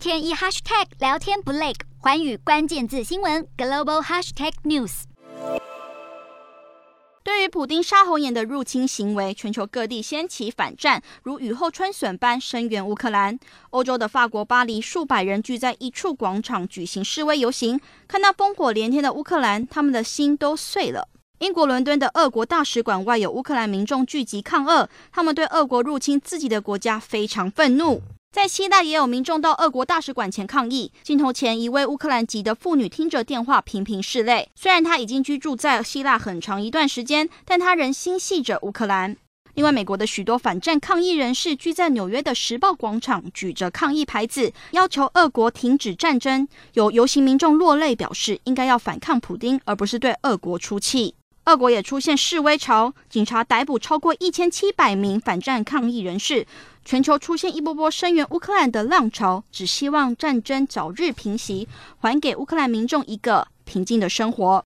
天一 hashtag 聊天不累，环宇关键字新闻 global hashtag news。对于普丁杀红眼的入侵行为，全球各地掀起反战，如雨后春笋般声援乌克兰。欧洲的法国巴黎，数百人聚在一处广场举行示威游行，看到烽火连天的乌克兰，他们的心都碎了。英国伦敦的俄国大使馆外有乌克兰民众聚集抗俄，他们对俄国入侵自己的国家非常愤怒。在希腊也有民众到俄国大使馆前抗议。镜头前一位乌克兰籍的妇女听着电话频频拭泪。虽然她已经居住在希腊很长一段时间，但她仍心系着乌克兰。另外，美国的许多反战抗议人士聚在纽约的时报广场，举着抗议牌子，要求俄国停止战争。有游行民众落泪，表示应该要反抗普丁，而不是对俄国出气。俄国也出现示威潮，警察逮捕超过一千七百名反战抗议人士。全球出现一波波声援乌克兰的浪潮，只希望战争早日平息，还给乌克兰民众一个平静的生活。